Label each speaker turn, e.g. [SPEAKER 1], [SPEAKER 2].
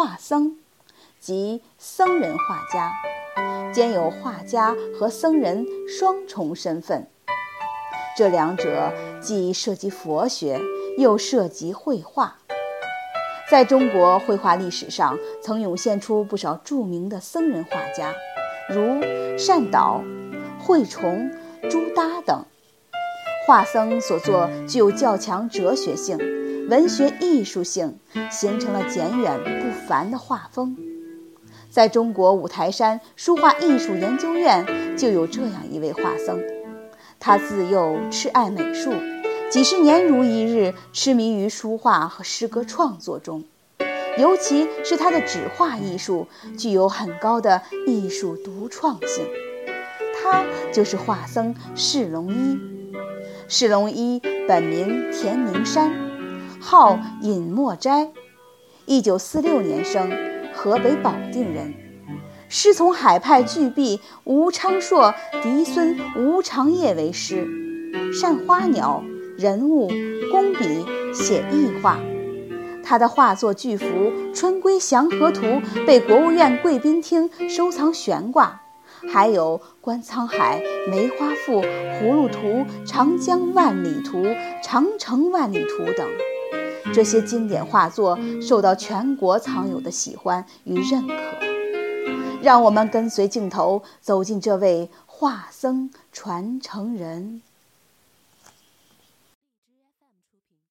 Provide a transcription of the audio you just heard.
[SPEAKER 1] 画僧，即僧人画家，兼有画家和僧人双重身份。这两者既涉及佛学，又涉及绘画。在中国绘画历史上，曾涌现出不少著名的僧人画家，如善导、惠崇、朱耷等。画僧所作具有较强哲学性、文学艺术性，形成了简远不凡的画风。在中国五台山书画艺术研究院就有这样一位画僧，他自幼痴爱美术。几十年如一日，痴迷于书画和诗歌创作中，尤其是他的纸画艺术具有很高的艺术独创性。他就是画僧释龙一。释龙一本名田明山，号隐墨斋，一九四六年生，河北保定人。师从海派巨璧吴昌硕嫡孙吴长业为师，善花鸟。人物、工笔、写意画，他的画作巨幅《春归祥和图》被国务院贵宾厅收藏悬挂，还有《观沧海》《梅花赋》《葫芦图》《长江万里图》《长城万里图》等，这些经典画作受到全国藏友的喜欢与认可。让我们跟随镜头走进这位画僧传承人。